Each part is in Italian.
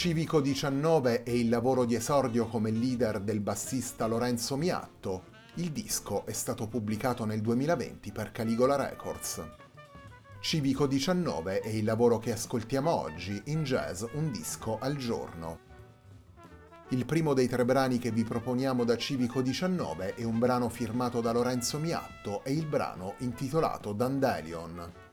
Civico 19 è il lavoro di esordio come leader del bassista Lorenzo Miatto. Il disco è stato pubblicato nel 2020 per Caligola Records. Civico 19 è il lavoro che ascoltiamo oggi in jazz un disco al giorno. Il primo dei tre brani che vi proponiamo da Civico 19 è un brano firmato da Lorenzo Miatto e il brano intitolato Dandelion.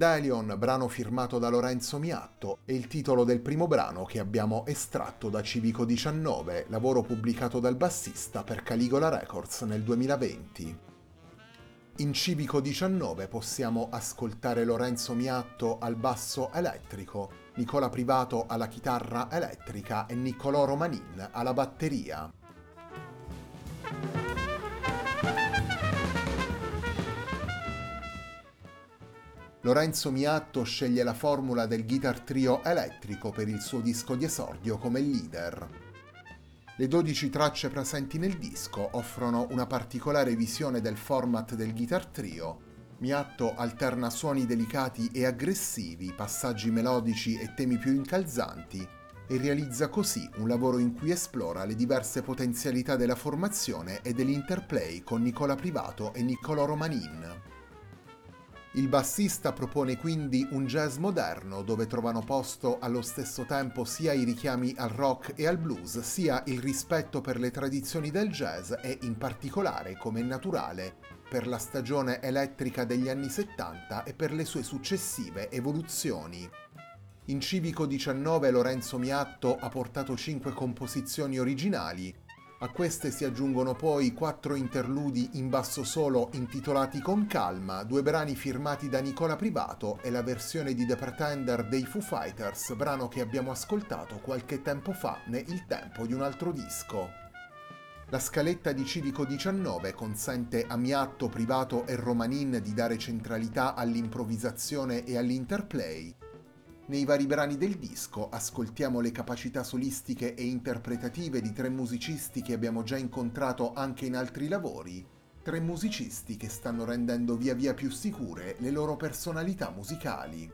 Dandelion, brano firmato da Lorenzo Miatto, è il titolo del primo brano che abbiamo estratto da Civico 19, lavoro pubblicato dal bassista per Caligola Records nel 2020. In Civico 19 possiamo ascoltare Lorenzo Miatto al basso elettrico, Nicola Privato alla chitarra elettrica e Niccolò Romanin alla batteria. Lorenzo Miatto sceglie la formula del guitar trio elettrico per il suo disco di esordio come leader. Le 12 tracce presenti nel disco offrono una particolare visione del format del guitar trio. Miatto alterna suoni delicati e aggressivi, passaggi melodici e temi più incalzanti e realizza così un lavoro in cui esplora le diverse potenzialità della formazione e dell'interplay con Nicola Privato e Niccolò Romanin. Il bassista propone quindi un jazz moderno dove trovano posto allo stesso tempo sia i richiami al rock e al blues, sia il rispetto per le tradizioni del jazz e in particolare, come è naturale, per la stagione elettrica degli anni 70 e per le sue successive evoluzioni. In Civico 19 Lorenzo Miatto ha portato cinque composizioni originali, a queste si aggiungono poi quattro interludi in basso solo intitolati Con calma, due brani firmati da Nicola Privato e la versione di The Pretender dei Foo Fighters, brano che abbiamo ascoltato qualche tempo fa ne Il tempo di un altro disco. La scaletta di Civico 19 consente a Miatto, Privato e Romanin di dare centralità all'improvvisazione e all'interplay, nei vari brani del disco ascoltiamo le capacità solistiche e interpretative di tre musicisti che abbiamo già incontrato anche in altri lavori, tre musicisti che stanno rendendo via via più sicure le loro personalità musicali.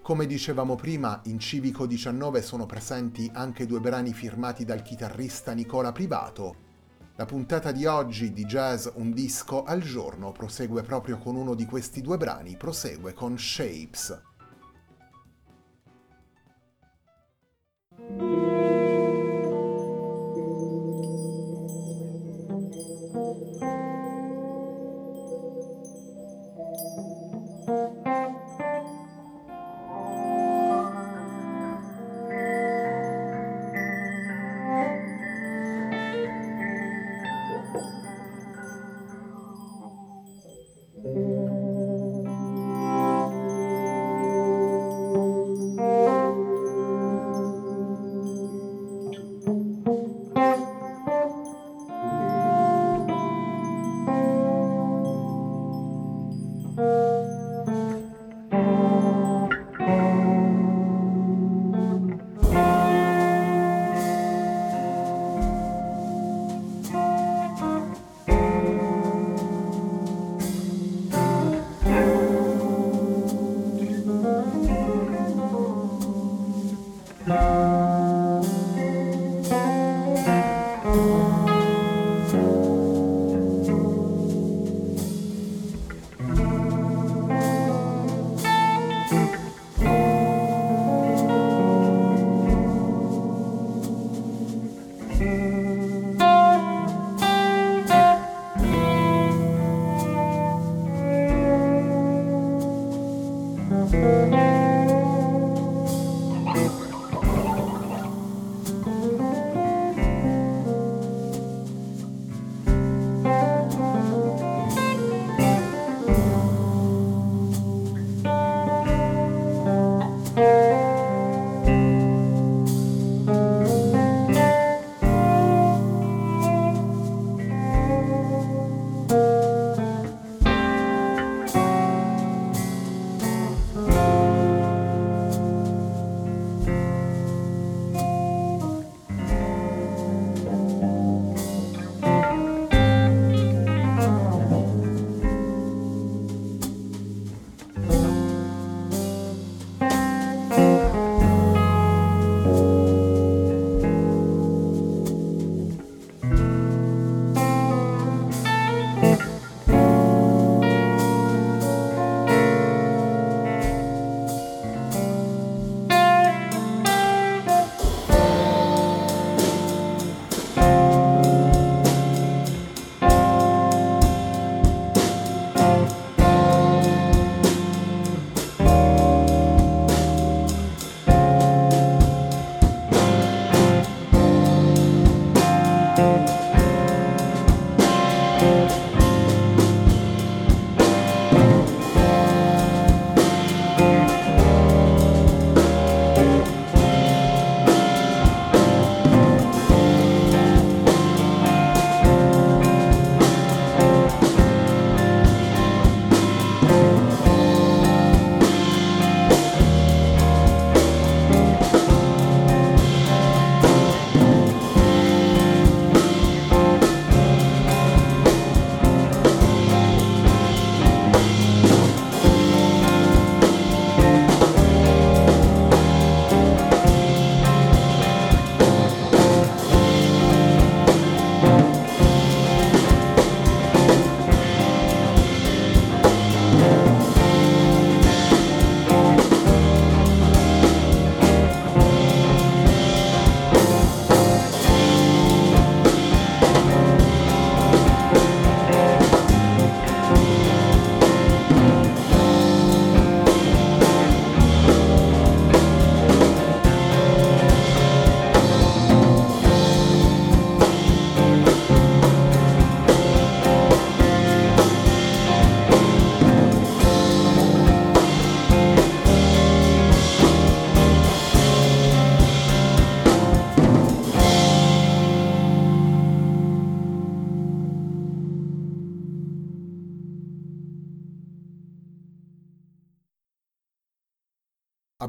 Come dicevamo prima, in Civico 19 sono presenti anche due brani firmati dal chitarrista Nicola Privato, la puntata di oggi di Jazz Un disco al giorno prosegue proprio con uno di questi due brani, prosegue con Shapes.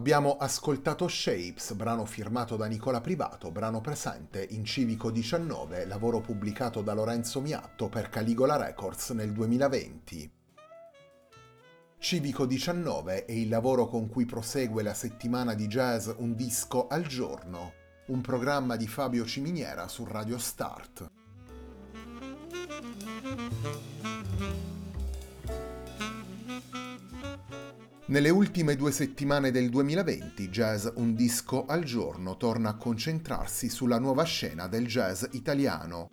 Abbiamo ascoltato Shapes, brano firmato da Nicola Privato, brano presente in Civico 19, lavoro pubblicato da Lorenzo Miatto per Caligola Records nel 2020. Civico 19 è il lavoro con cui prosegue la settimana di jazz Un disco al giorno, un programma di Fabio Ciminiera su Radio Start. Nelle ultime due settimane del 2020, Jazz Un disco al giorno torna a concentrarsi sulla nuova scena del jazz italiano.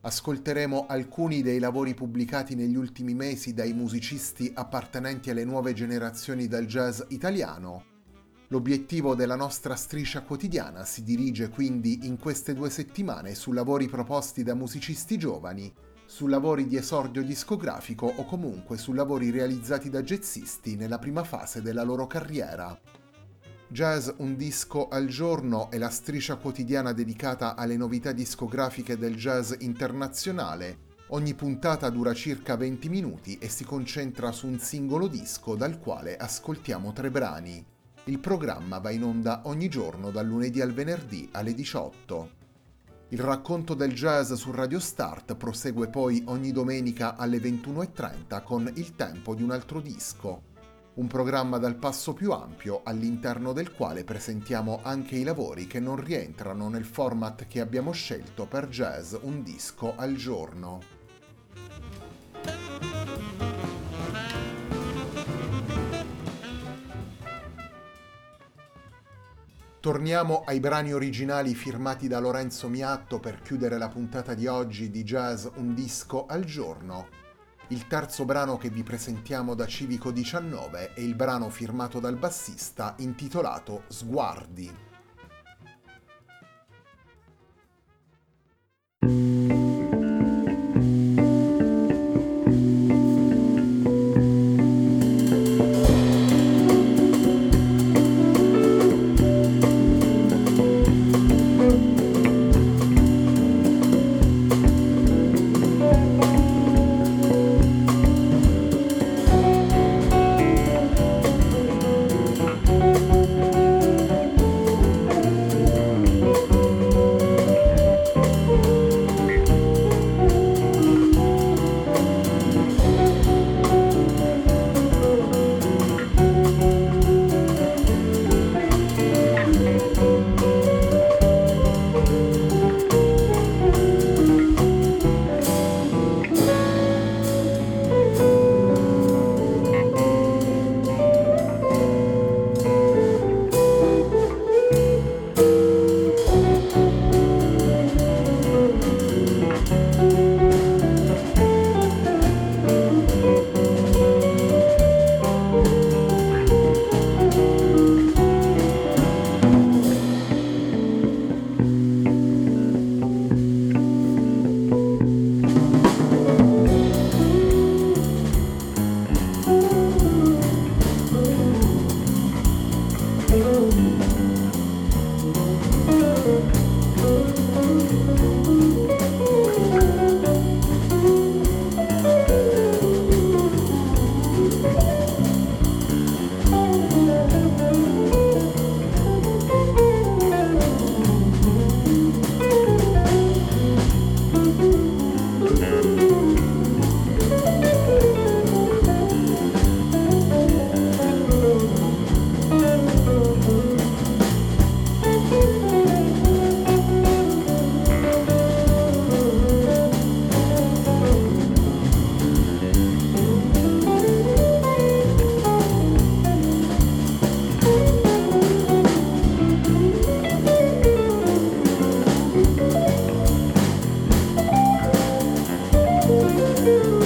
Ascolteremo alcuni dei lavori pubblicati negli ultimi mesi dai musicisti appartenenti alle nuove generazioni del jazz italiano. L'obiettivo della nostra striscia quotidiana si dirige quindi in queste due settimane su lavori proposti da musicisti giovani su lavori di esordio discografico o comunque su lavori realizzati da jazzisti nella prima fase della loro carriera. Jazz Un disco al giorno è la striscia quotidiana dedicata alle novità discografiche del jazz internazionale. Ogni puntata dura circa 20 minuti e si concentra su un singolo disco dal quale ascoltiamo tre brani. Il programma va in onda ogni giorno dal lunedì al venerdì alle 18. Il racconto del jazz su Radio Start prosegue poi ogni domenica alle 21.30 con Il tempo di un altro disco, un programma dal passo più ampio all'interno del quale presentiamo anche i lavori che non rientrano nel format che abbiamo scelto per jazz un disco al giorno. Torniamo ai brani originali firmati da Lorenzo Miatto per chiudere la puntata di oggi di Jazz Un disco al giorno. Il terzo brano che vi presentiamo da Civico 19 è il brano firmato dal bassista intitolato Sguardi. you.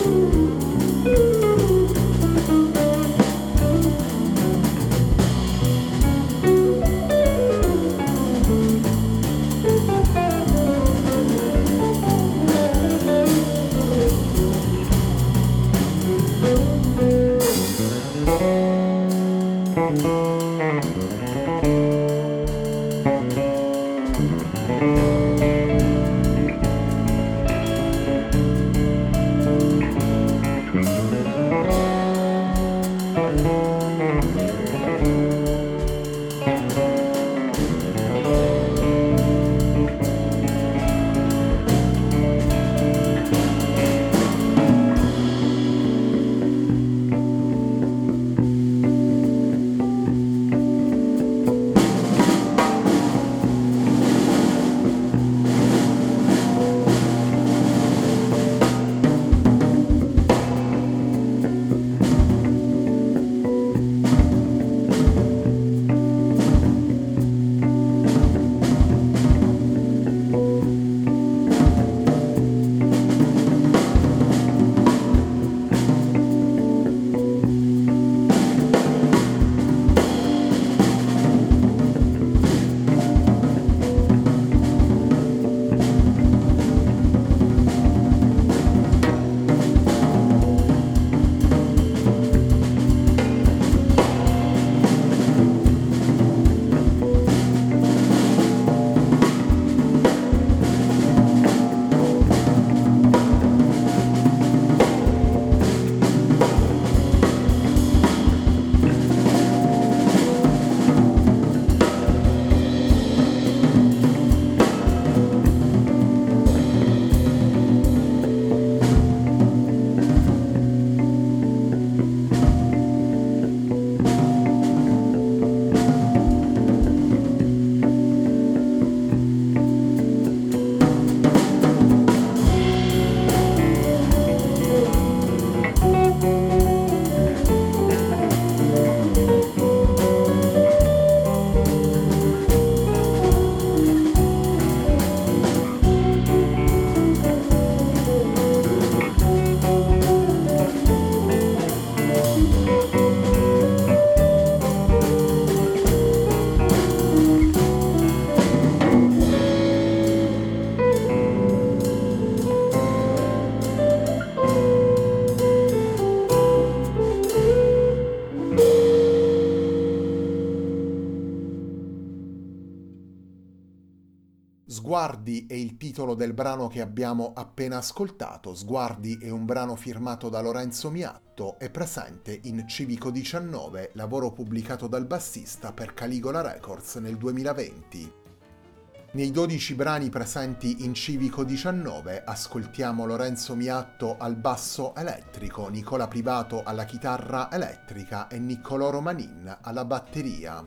Sguardi è il titolo del brano che abbiamo appena ascoltato. Sguardi è un brano firmato da Lorenzo Miatto e presente in Civico 19, lavoro pubblicato dal bassista per Caligola Records nel 2020. Nei 12 brani presenti in Civico 19 ascoltiamo Lorenzo Miatto al basso elettrico, Nicola Privato alla chitarra elettrica e Niccolò Romanin alla batteria.